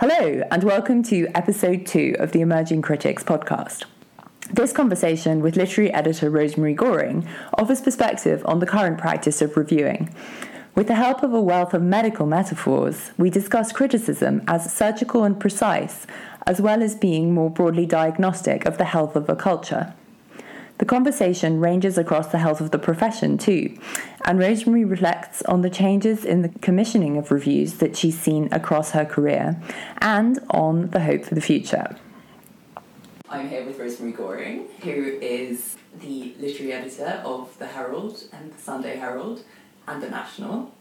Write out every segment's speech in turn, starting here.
Hello, and welcome to episode two of the Emerging Critics podcast. This conversation with literary editor Rosemary Goring offers perspective on the current practice of reviewing. With the help of a wealth of medical metaphors, we discuss criticism as surgical and precise, as well as being more broadly diagnostic of the health of a culture. The conversation ranges across the health of the profession too, and Rosemary reflects on the changes in the commissioning of reviews that she's seen across her career and on the hope for the future. I'm here with Rosemary Goring, who is the literary editor of the Herald and the Sunday Herald and the National,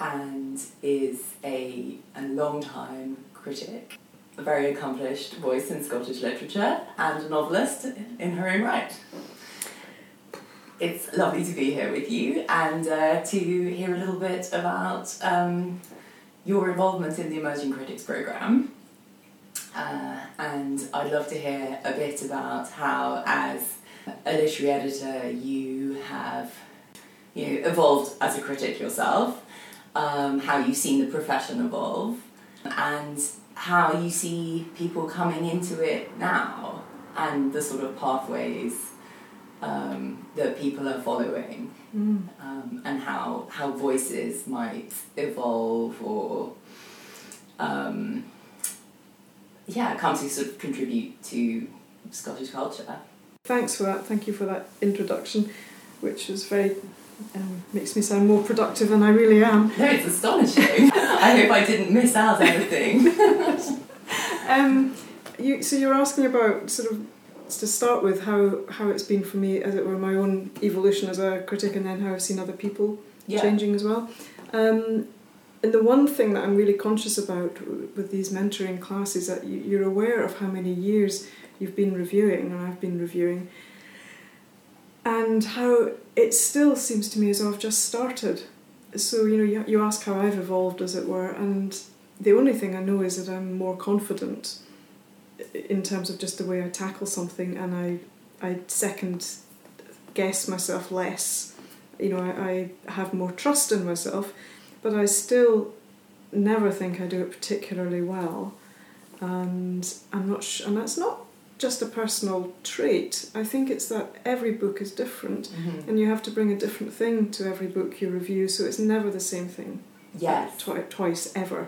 and is a, a long time critic, a very accomplished voice in Scottish literature, and a novelist in her own right. It's lovely to be here with you and uh, to hear a little bit about um, your involvement in the Emerging Critics programme. Uh, and I'd love to hear a bit about how, as a literary editor, you have you know, evolved as a critic yourself, um, how you've seen the profession evolve, and how you see people coming into it now, and the sort of pathways um, that people are following, Mm. um, and how how voices might evolve or um, yeah, come to sort of contribute to Scottish culture. Thanks for that. Thank you for that introduction, which was very um, makes me sound more productive than I really am. No, it's astonishing. I hope I didn't miss out anything. Um, you, so you're asking about sort of to start with how how it's been for me, as it were, my own evolution as a critic, and then how I've seen other people yeah. changing as well. Um, and the one thing that I'm really conscious about with these mentoring classes that you're aware of how many years you've been reviewing, and I've been reviewing, and how it still seems to me as though I've just started. So you know, you, you ask how I've evolved, as it were, and the only thing I know is that I'm more confident in terms of just the way I tackle something, and I I second guess myself less. You know, I, I have more trust in myself, but I still never think I do it particularly well, and I'm not. Sh- and that's not just a personal trait. I think it's that every book is different, Mhm. and you have to bring a different thing to every book you review, so it's never the same thing Yes. twi- twice ever.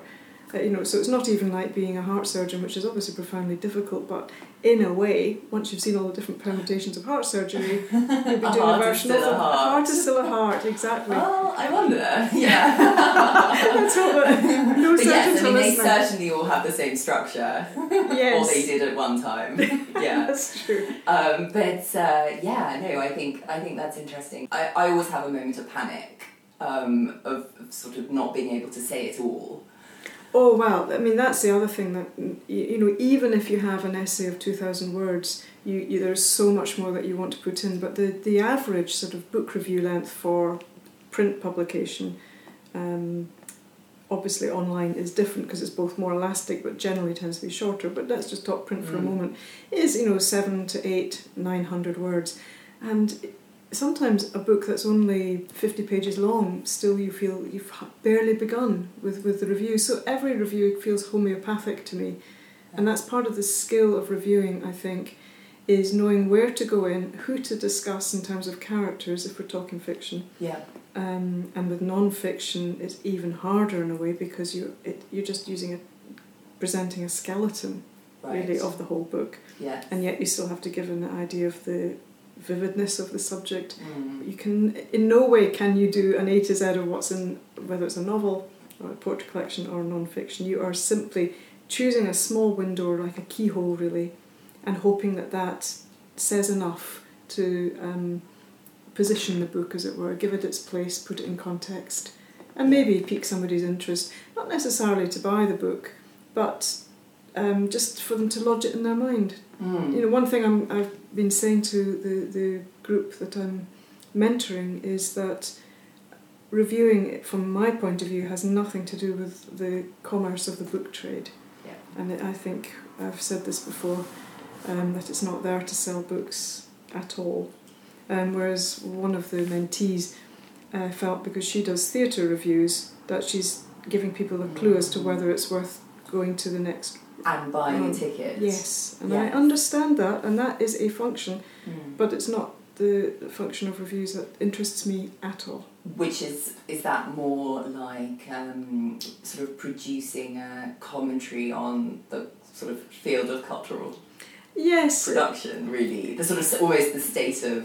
Uh, you know, so it's not even like being a heart surgeon, which is obviously profoundly difficult. But in a way, once you've seen all the different permutations of heart surgery, you'll be A doing a version of a the heart. heart is still a heart. Exactly. Well, I wonder. Yeah. That's what the, no but yes, I mean, they certainly all have the same structure, or Yes, they did at one time. yeah. that's true. Um, but uh, yeah, no, I think I think that's interesting. I, I always have a moment of panic um, of, of sort of not being able to say it all. Oh well, I mean that's the other thing that mm, you, know. Even if you have an essay of two thousand words, you, you there's so much more that you want to put in. But the the average sort of book review length for print publication, um, obviously online is different because it's both more elastic, but generally tends to be shorter. But let's just talk print for a Mm. moment. Is you know seven to eight, nine hundred words, and sometimes a book that's only 50 pages long still you feel you've barely begun with, with the review so every review feels homeopathic to me and that's part of the skill of reviewing i think is knowing where to go in who to discuss in terms of characters if we're talking fiction Yeah. um, and with non-fiction it's even harder in a way because you it, you're just using a presenting a skeleton Right. really of the whole book Yes. and yet you still have to give an idea of the vividness of the subject Mm. you can in no way can you do an A to Z of what's in whether it's a novel or a portrait collection or non-fiction. You are simply choosing a small window like a keyhole really and hoping that that says enough to um, position the book as it were, give it its place, put it in context and maybe pique somebody's interest, not necessarily to buy the book, but um, just for them to lodge it in their mind, Mm. you know, one thing I'm, I've been saying to the, the group that I'm mentoring is that reviewing it from my point of view has nothing to do with the commerce of the book trade. Yeah. And I think I've said this before um, that it's not there to sell books at all. Um, whereas one of the mentees uh, felt because she does theatre reviews that she's giving people a clue as to whether it's worth going to the next. And buying Um, a ticket. Yes, and I understand that, and that is a function, Mm. but it's not the function of reviews that interests me at all. Which is is that more like um, sort of producing a commentary on the sort of field of cultural Yes, production, really, the sort of almost the state of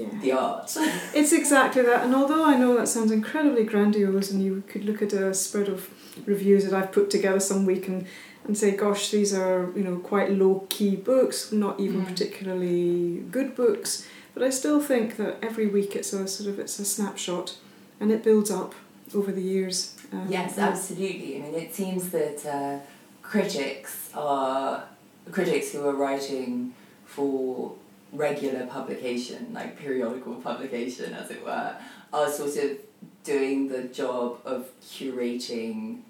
yeah. the art. It's exactly that, and although I know that sounds incredibly grandiose, and you could look at a spread of reviews that I've put together some week and, and say, gosh, these are you know quite low key books, not even Mm. particularly good books, but I still think that every week it's a sort of it's a snapshot, and it builds up over the years. Um, Yes, absolutely. I mean, it seems that uh, critics are critics who are writing for regular publication, like periodical publication, as it were, are sort of doing the job of curating.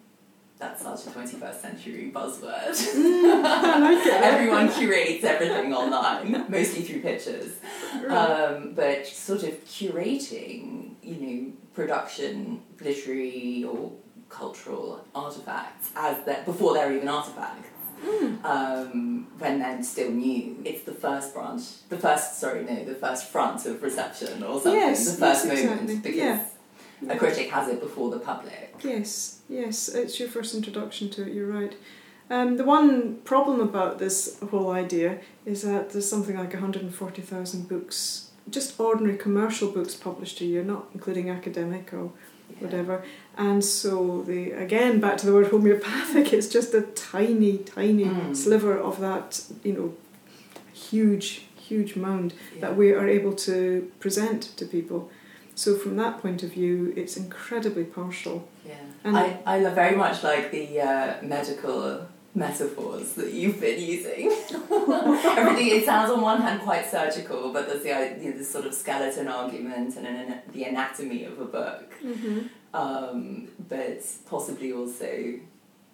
That's such a twenty-first century buzzword. I like it. Everyone curates everything online, mostly through pictures. Right. Um, but sort of curating, you know, production, literary or cultural artifacts as that before they're even artifacts. Mm. Um, when they're still new, it's the first branch, the first sorry no, the first front of reception or something, Yes, the first yes, moment exactly. because Yeah. A critic has it before the public. Yes, yes, it's your first introduction to it, you're right. Um, the one problem about this whole idea is that there's something like 140,000 books, just ordinary commercial books published a year, not including academic or whatever. And so, the again, back to the word homeopathic, it's just a tiny, tiny Mm. sliver of that, you know, huge, huge mound Yeah. that we are able to present to people. So, from that point of view, it's incredibly partial. Yeah, And- I, I very much like the uh, medical metaphors that you've been using. Everything it sounds on one hand quite surgical, but there's the you know, this sort of skeleton argument and an, the anatomy of a book. Mm-hmm. Um, but possibly also,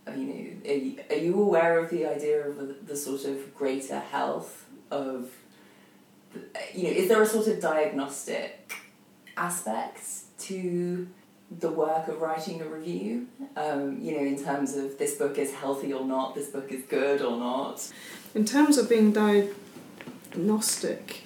I mean, are you, are you aware of the idea of the, the sort of greater health of, you know, is there a sort of diagnostic aspect to the work of writing a review? Um, you know, in terms of this book is healthy or not, this book is good or not. In terms of being diagnostic,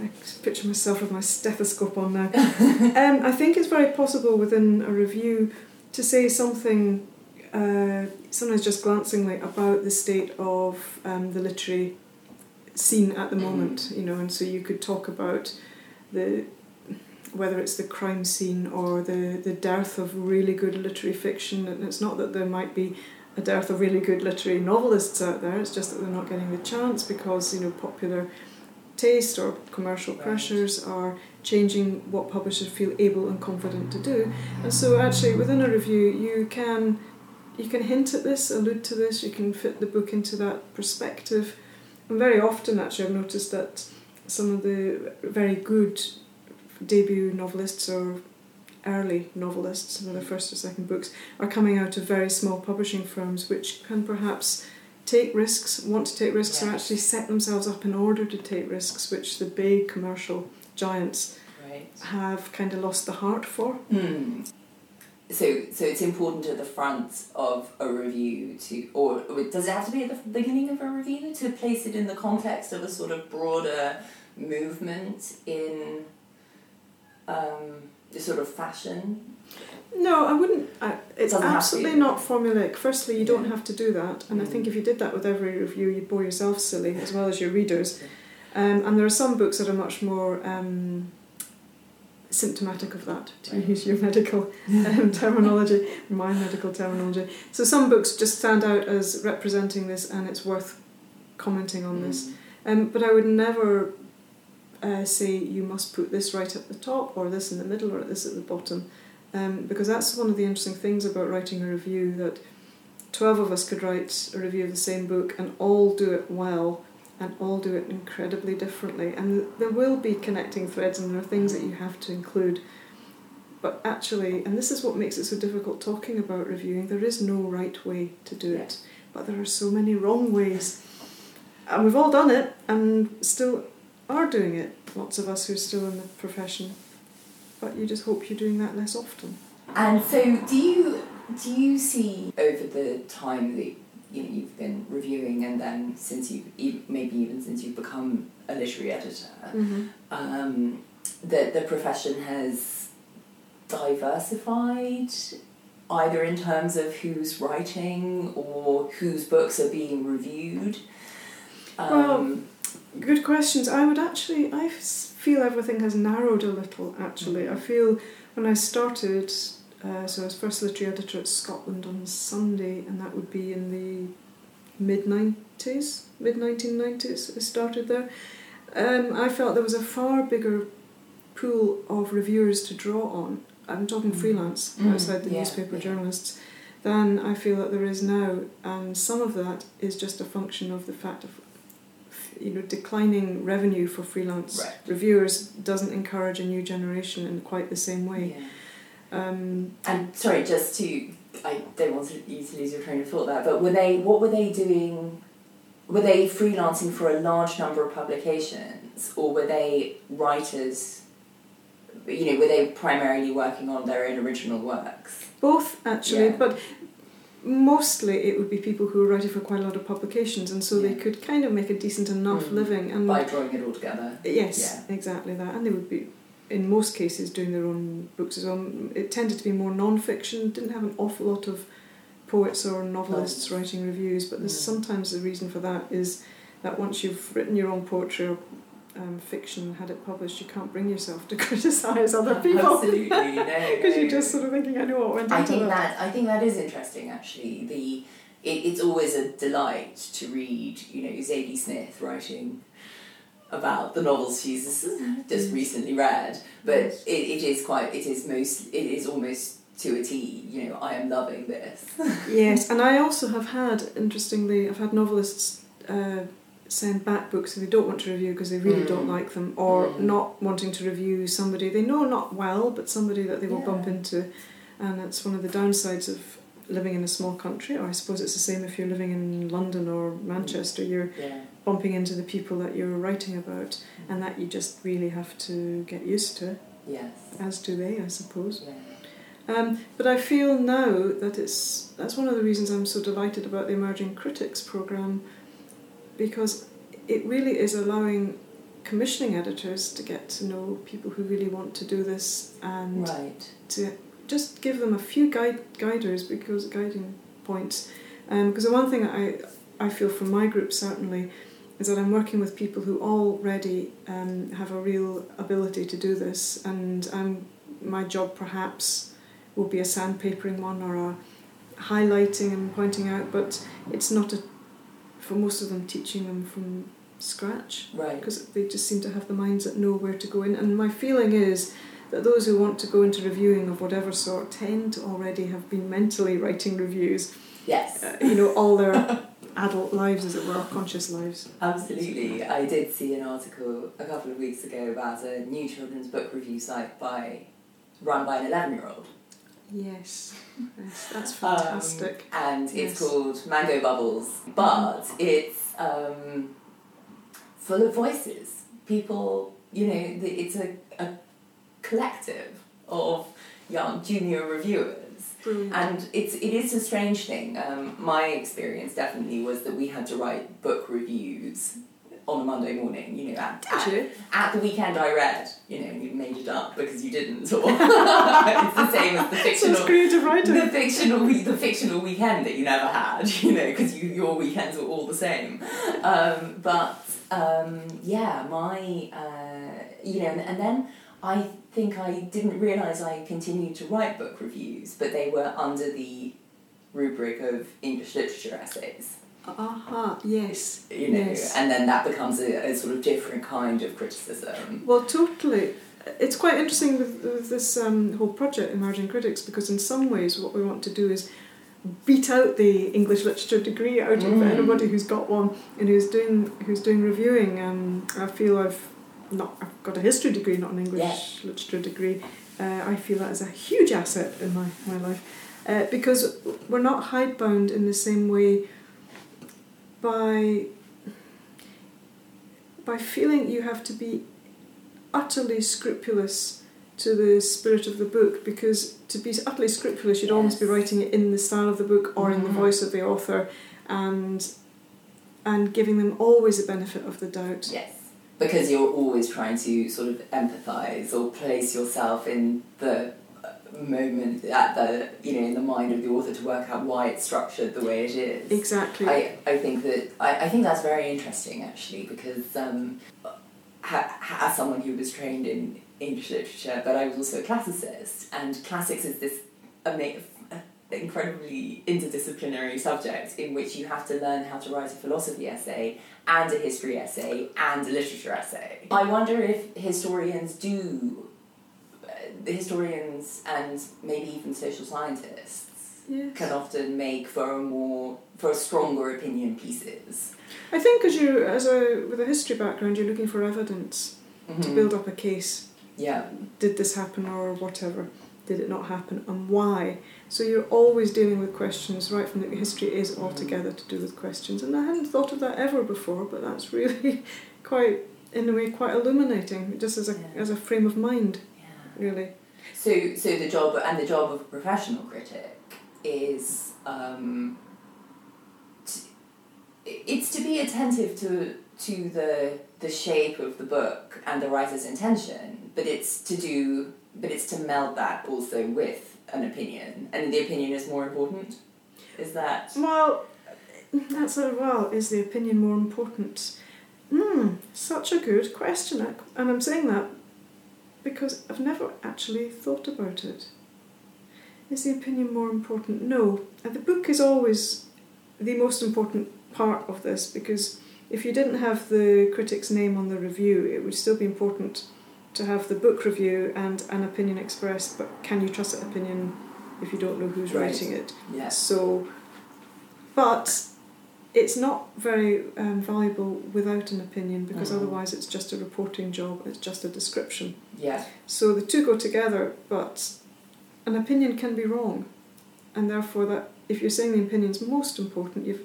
I picture myself with my stethoscope on now. um, I think it's very possible within a review to say something, uh, sometimes just glancingly, about the state of um, the literary scene at the moment. You know, and so you could talk about the whether it's the crime scene or the, the dearth of really good literary fiction. And it's not that there might be a dearth of really good literary novelists out there. It's just that they're not getting the chance because you know popular taste or commercial pressures are changing what publishers feel able and confident to do. And so actually within a review you can you can hint at this, allude to this, you can fit the book into that perspective. And very often actually I've noticed that some of the very good debut novelists or early novelists, some of their first or second books, are coming out of very small publishing firms which can perhaps take risks, want to take risks, or actually set themselves up in order to take risks, which the big commercial giants Right. have kind of lost the heart for. Hmm. So, so it's important at the front of a review to, or does it have to be at the beginning of a review to place it in the context of a sort of broader movement in um, the sort of fashion? No, I wouldn't. I, it's Doesn't absolutely not formulaic. Firstly, you don't have to do that, and I think Mm. if you did that with every review, you'd bore yourself silly as well as your readers. Um, and there are some books that are much more um, symptomatic of that, to Right. use your medical um, terminology, my medical terminology. So some books just stand out as representing this, and it's worth commenting on this. Mm. Um, but I would never uh, say you must put this right at the top, or this in the middle, or this at the bottom, um, because that's one of the interesting things about writing a review that 12 of us could write a review of the same book and all do it well and all do it incredibly differently. And there will be connecting threads and there are things that you have to include. But actually, and this is what makes it so difficult talking about reviewing, there is no right way to do it. But there are so many wrong ways. And we've all done it and still are doing it, lots of us who are still in the profession. But you just hope you're doing that less often. And so, do you do you see over the time that you know you've been reviewing, and then since you maybe even since you've become a literary editor, Mm-hmm. um, that the profession has diversified either in terms of who's writing or whose books are being reviewed. Um, Good questions. I would actually, I feel everything has narrowed a little. Actually, I feel when I started, uh, so I was first literary editor at Scotland on Sunday, and that would be in the mid nineties, mid nineteen nineties. I started there. Um, I felt there was a far bigger pool of reviewers to draw on. I'm talking Mm. freelance Mm, outside the yeah, newspaper yeah. journalists than I feel that there is now, and some of that is just a function of the fact of you know declining revenue for freelance Right. reviewers doesn't encourage a new generation in quite the same way. yeah. Um, And sorry, just to I don't want you to lose your train of thought there, but were they what were they doing? Were they freelancing for a large number of publications, or were they writers? You know, were they primarily working on their own original works? both actually, Yeah. but mostly it would be people who were writing for quite a lot of publications, and so they could kind of make a decent enough Mm. living. And By drawing it all together. yes, exactly that, and they would be. In most cases, doing their own books as well. It tended to be more non-fiction. Didn't have an awful lot of poets or novelists writing reviews, but there's Mm. sometimes the reason for that is that once you've written your own poetry or um, fiction, had it published, you can't bring yourself to criticise other people Absolutely, no. because no. you're just sort of thinking, I know what went I think that. that I think that is interesting. Actually, the it, it's always a delight to read. You know, Zadie Smith writing about the novels she's just recently read, but it, it is quite. It is most. It is almost to a T. You know, I am loving this. Yes, and I also have had, interestingly, I've had novelists uh, send back books that they don't want to review because they really Mm. don't like them, or Mm. not wanting to review somebody they know not well, but somebody that they will Yeah. bump into. And that's one of the downsides of living in a small country, or I suppose it's the same if you're living in London or Manchester, you're Yeah. bumping into the people that you're writing about, and that you just really have to get used to, Yes. as do they, I suppose. Yeah. Um, but I feel now that it's that's one of the reasons I'm so delighted about the Emerging Critics program, because it really is allowing commissioning editors to get to know people who really want to do this and Right. to just give them a few guide guiders because guiding points. Because the one thing I I feel from my group certainly is that I'm working with people who already um, have a real ability to do this, and I'm, my job perhaps will be a sandpapering one or a highlighting and pointing out, but it's not a for most of them teaching them from scratch Right. because they just seem to have the minds that know where to go in. And my feeling is that those who want to go into reviewing of whatever sort tend to already have been mentally writing reviews, Yes. uh, you know, all their adult lives, as it were, conscious lives. Absolutely. I did see an article a couple of weeks ago about a new children's book review site by run by an 11 year old. Yes, yes that's Um, fantastic. and it's called Mango Bubbles, but it's um, full of voices. People, you know, it's a, a collective of young junior reviewers. Brilliant. And it's it is a strange thing. Um, my experience definitely was that we had to write book reviews on a Monday morning. You know, at, at, at the weekend I read. You know, you made it up because you didn't. Or it's the same as the fictional creative writing. the fictional the fictional weekend that you never had, you know, because you, your weekends were all the same. Um, but um, yeah, my uh, you know, and, and then I think I didn't realise I continued to write book reviews, but they were under the rubric of English literature essays, Aha, yes. you know, Yes. and then that becomes a, a sort of different kind of criticism. Well, totally. It's quite interesting with, with this um, whole project, Emerging Critics, because in some ways what we want to do is beat out the English literature degree out of Mm. anybody who's got one and who's doing who's doing reviewing. Um, I feel I've not I've got a history degree, not an English literature degree. Uh, I feel that is a huge asset in my, my life uh, because we're not hidebound in the same way by by feeling you have to be utterly scrupulous to the spirit of the book because to be utterly scrupulous, you'd almost be writing it in the style of the book or in the Mhm. voice of the author, and and giving them always the benefit of the doubt. Yes. Because you're always trying to sort of empathise or place yourself in the moment at the you know in the mind of the author to work out why it's structured the way it is. Exactly. I, I think that I, I think that's very interesting actually because um, ha, ha, as someone who was trained in English literature, but I was also a classicist, and classics is this ama- incredibly interdisciplinary subject in which you have to learn how to write a philosophy essay and a history essay and a literature essay. I wonder if historians do, historians and maybe even social scientists yes. can often make for a more for a stronger opinion pieces. I think as you as a with a history background, you're looking for evidence to Mhm. build up a case. Yeah, Did this happen or whatever? Did it not happen and why? So you're always dealing with questions right from the history is altogether to do with questions. And I hadn't thought of that ever before, but that's really quite in a way quite illuminating, just as a Yeah. as a frame of mind. Really. So, so the job and the job of a professional critic is um, t- it's to be attentive to to the the shape of the book and the writer's intention, but it's to do but it's to meld that also with an opinion, and the opinion is more important. Is that Well, that's a well. Is the opinion more important? Hmm, such a good question, and I'm saying that because I've never actually thought about it. Is the opinion more important? No, and the book is always the most important part of this because if you didn't have the critic's name on the review, it would still be important to have the book review and an opinion expressed. But can you trust that opinion if you don't know who's Right. writing it? yes? So, but it's not very um, valuable without an opinion because Mhm. otherwise it's just a reporting job, it's just a description. Yeah, So the two go together, but an opinion can be wrong, and therefore that if you're saying the opinion's most important, you've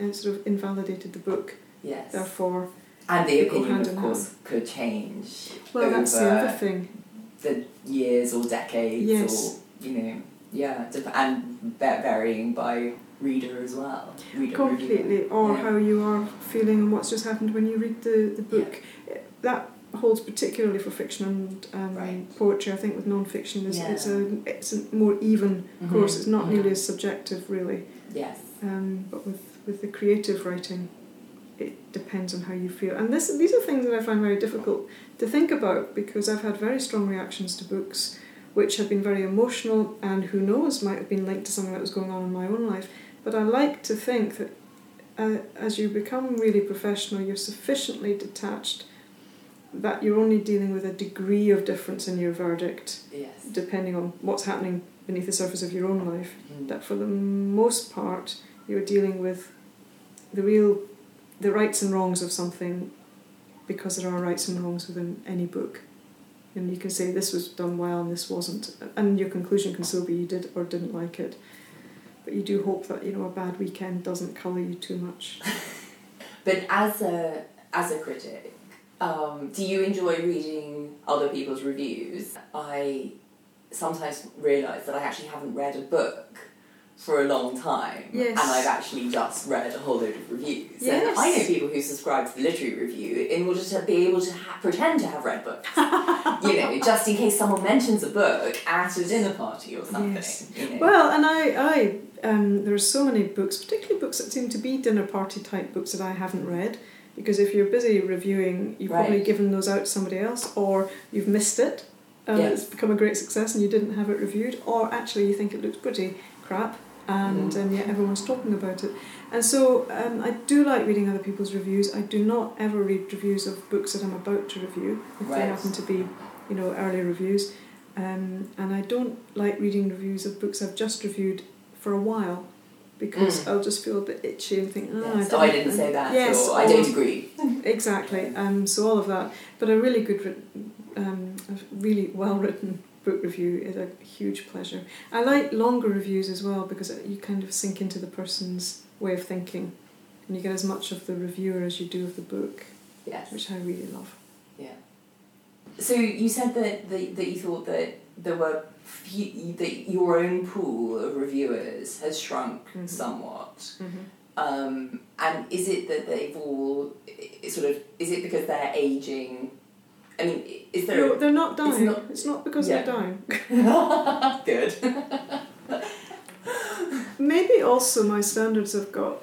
uh, sort of invalidated the book. yes. Therefore, And the opinion, of course, could change well, that's the other thing. the years or decades, Yes. or you know, yeah, dep- and va- varying by reader as well. Reader completely or Yeah. how you are feeling and what's just happened when you read the, the book that holds particularly for fiction and um, Right. poetry I think with non-fiction is Yeah. it's a it's a more even Mhm, course it's not mhm. nearly as subjective really Yes. um, but with, with the creative writing it depends on how you feel and this these are things that I find very difficult to think about because I've had very strong reactions to books which have been very emotional and who knows might have been linked to something that was going on in my own life but I like to think that uh, as you become really professional you're sufficiently detached that you're only dealing with a degree of difference in your verdict Yes. depending on what's happening beneath the surface of your own life Mhm. that for the most part you're dealing with the real the rights and wrongs of something because there are rights and wrongs within any book and you can say this was done well and this wasn't and your conclusion can still be you did or didn't like it but you do hope that you know a bad weekend doesn't colour you too much But as a as a critic, um, do you enjoy reading other people's reviews? I sometimes realise that I actually haven't read a book for a long time, Yes. and I've actually just read a whole load of reviews. Yes. And I know people who subscribe to the literary review in order to be able to ha- pretend to have read books. you know, just in case someone mentions a book at a dinner party or something. Yes. You know. Well, and I, I um, there are so many books, particularly books that seem to be dinner party type books that I haven't read. Because if you're busy reviewing, you've probably given those out to somebody else, or you've missed it, and Yes. it's become a great success and you didn't have it reviewed, or actually you think it looks pretty crap, and um, yet everyone's talking about it. And so um, I do like reading other people's reviews. I do not ever read reviews of books that I'm about to review, if they happen to be, you know, early reviews. Um, and I don't like reading reviews of books I've just reviewed for a while because Mm. I'll just feel a bit itchy and think, oh, Yes. Oh, I didn't say that. Yes, or I don't agree. Exactly. Um, so all of that, but a really good, um, a really well written book review is a huge pleasure. I like longer reviews as well because you kind of sink into the person's way of thinking, and you get as much of the reviewer as you do of the book, Yes. which I really love. Yeah. so you said that, that that you thought that there were few, that your own pool of reviewers has shrunk Mhm. somewhat. Mhm. Um, and is it that they've all sort of is it because they're aging? I mean, is there No, they're not dying. It's not- not, because Yeah. they're dying. good? Maybe also my standards have got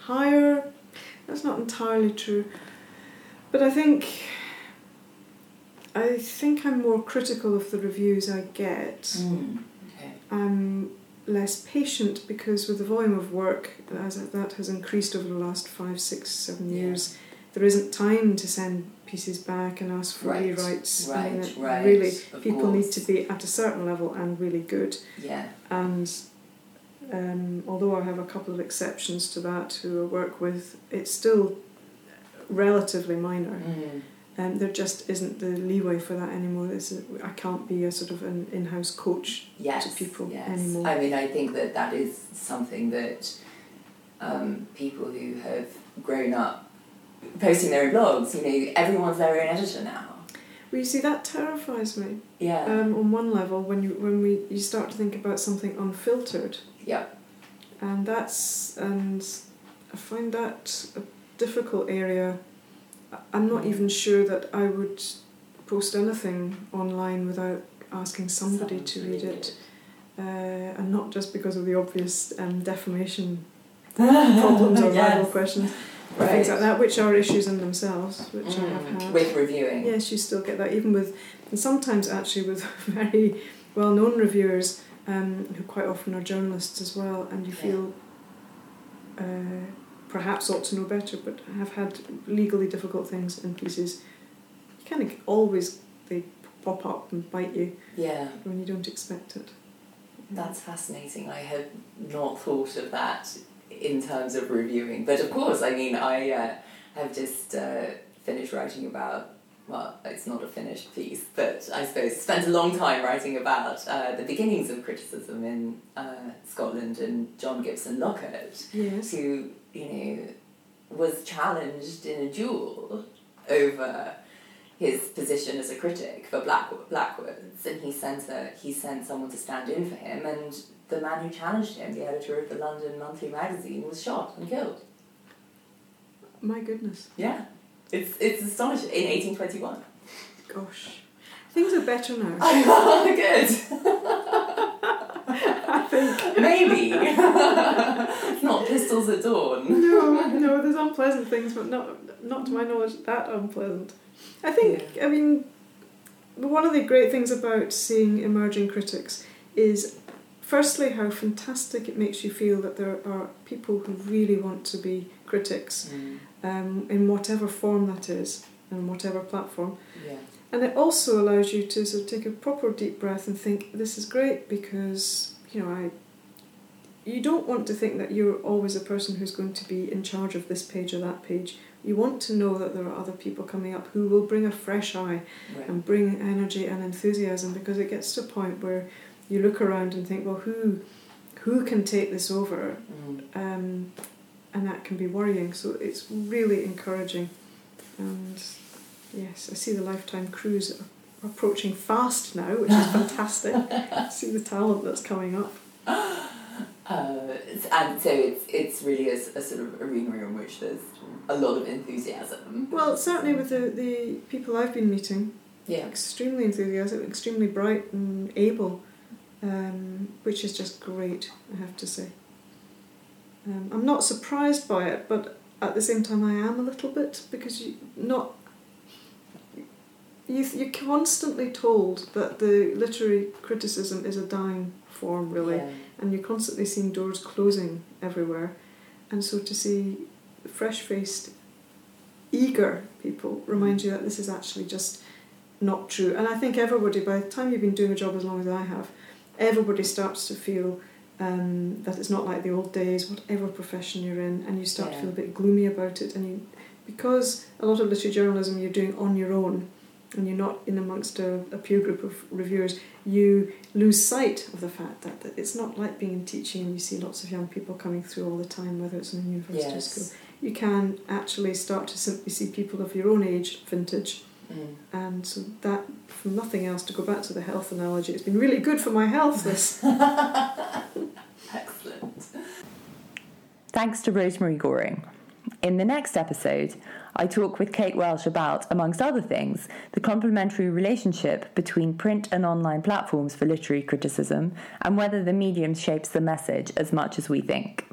higher. That's not entirely true, but I think I think I'm more critical of the reviews I get. Mm. Okay. I'm less patient because with the volume of work as that has increased over the last five, six, seven Yeah. There isn't time to send pieces back and ask for Right, rewrites. I mean, Right. Right. Really, people need to be at a certain level and really good. Yeah. And um, although I have a couple of exceptions to that who I work with, it's still relatively minor. Mm. Um, there just isn't the leeway for that anymore. Is, I can't be a sort of an in-house coach. yes, people yes. anymore. I mean, I think that that is something that um, people who have grown up posting their own blogs, you know, everyone's their own editor now. Well, you see, that terrifies me. Yeah. Um, on one level, when you when we you start to think about something unfiltered, yeah. and that's and I find that a difficult area. I'm not Mm. even sure that I would post anything online without asking somebody to read it, uh, and not just because of the obvious um, defamation problems or Yes. libel questions, or things like that, which are issues in themselves, which I have Mm. had. With reviewing. Yes, you still get that, even with, and sometimes actually with very well known reviewers um, who quite often are journalists as well, and you Yeah. feel uh, perhaps ought to know better, but have had legally difficult things in pieces. You kind of always, they pop up and bite you Yeah. when you don't expect it. That's fascinating. I had not thought of that in terms of reviewing. But of course, I mean, I uh, have just uh, finished writing about, well, it's not a finished piece, but I suppose spent a long time writing about uh, the beginnings of criticism in uh, Scotland and John Gibson Lockhart, Yes. who, you know, was challenged in a duel over his position as a critic for Black, Blackwood's, and he sent a, he sent someone to stand in for him, and the man who challenged him, the editor of the London Monthly Magazine, was shot and killed. My goodness. Yeah, it's it's astonishing. In eighteen twenty one. Gosh. Things are better now. Good. I think. Maybe. Not pistols at dawn. no, no, there's unpleasant things, but not not to my knowledge that unpleasant. I think, I mean, one of the great things about seeing emerging critics is, firstly, how fantastic it makes you feel that there are people who really want to be critics, Mm, um, in whatever form that is, and whatever platform. yeah. And it also allows you to sort of take a proper deep breath and think, this is great because, you know, I. You don't want to think that you're always a person who's going to be in charge of this page or that page. You want to know that there are other people coming up who will bring a fresh eye Right. and bring energy and enthusiasm because it gets to a point where you look around and think, well, who, who can take this over? Mm. Um, and that can be worrying. So it's really encouraging. And yes, I see the lifetime cruise approaching fast now, which is fantastic. I see the talent that's coming up. Uh, and so it's it's really a, a sort of arena in which there's a lot of enthusiasm. Well, certainly with the, the people I've been meeting, Yeah. extremely enthusiastic, extremely bright and able, um, which is just great, I have to say. Um, I'm not surprised by it, but at the same time, I am a little bit because you not. You, you're constantly told that the literary criticism is a dying form, really, Yeah. and you're constantly seeing doors closing everywhere. And so to see fresh faced, eager people remind you that this is actually just not true. And I think everybody, by the time you've been doing a job as long as I have, everybody starts to feel um, that it's not like the old days, whatever profession you're in, and you start to feel a bit gloomy about it. And you, because a lot of literary journalism you're doing on your own, and you're not in amongst a, a peer group of reviewers, you lose sight of the fact that, that it's not like being in teaching and you see lots of young people coming through all the time, whether it's in a university Yes. or school. You can actually start to simply see people of your own age, vintage, Mm. and so that, from nothing else, to go back to the health analogy, it's been really good for my health. This. Excellent. Thanks to Rosemary Goring. In the next episode, I talk with Kate Welsh about, amongst other things, the complementary relationship between print and online platforms for literary criticism and whether the medium shapes the message as much as we think.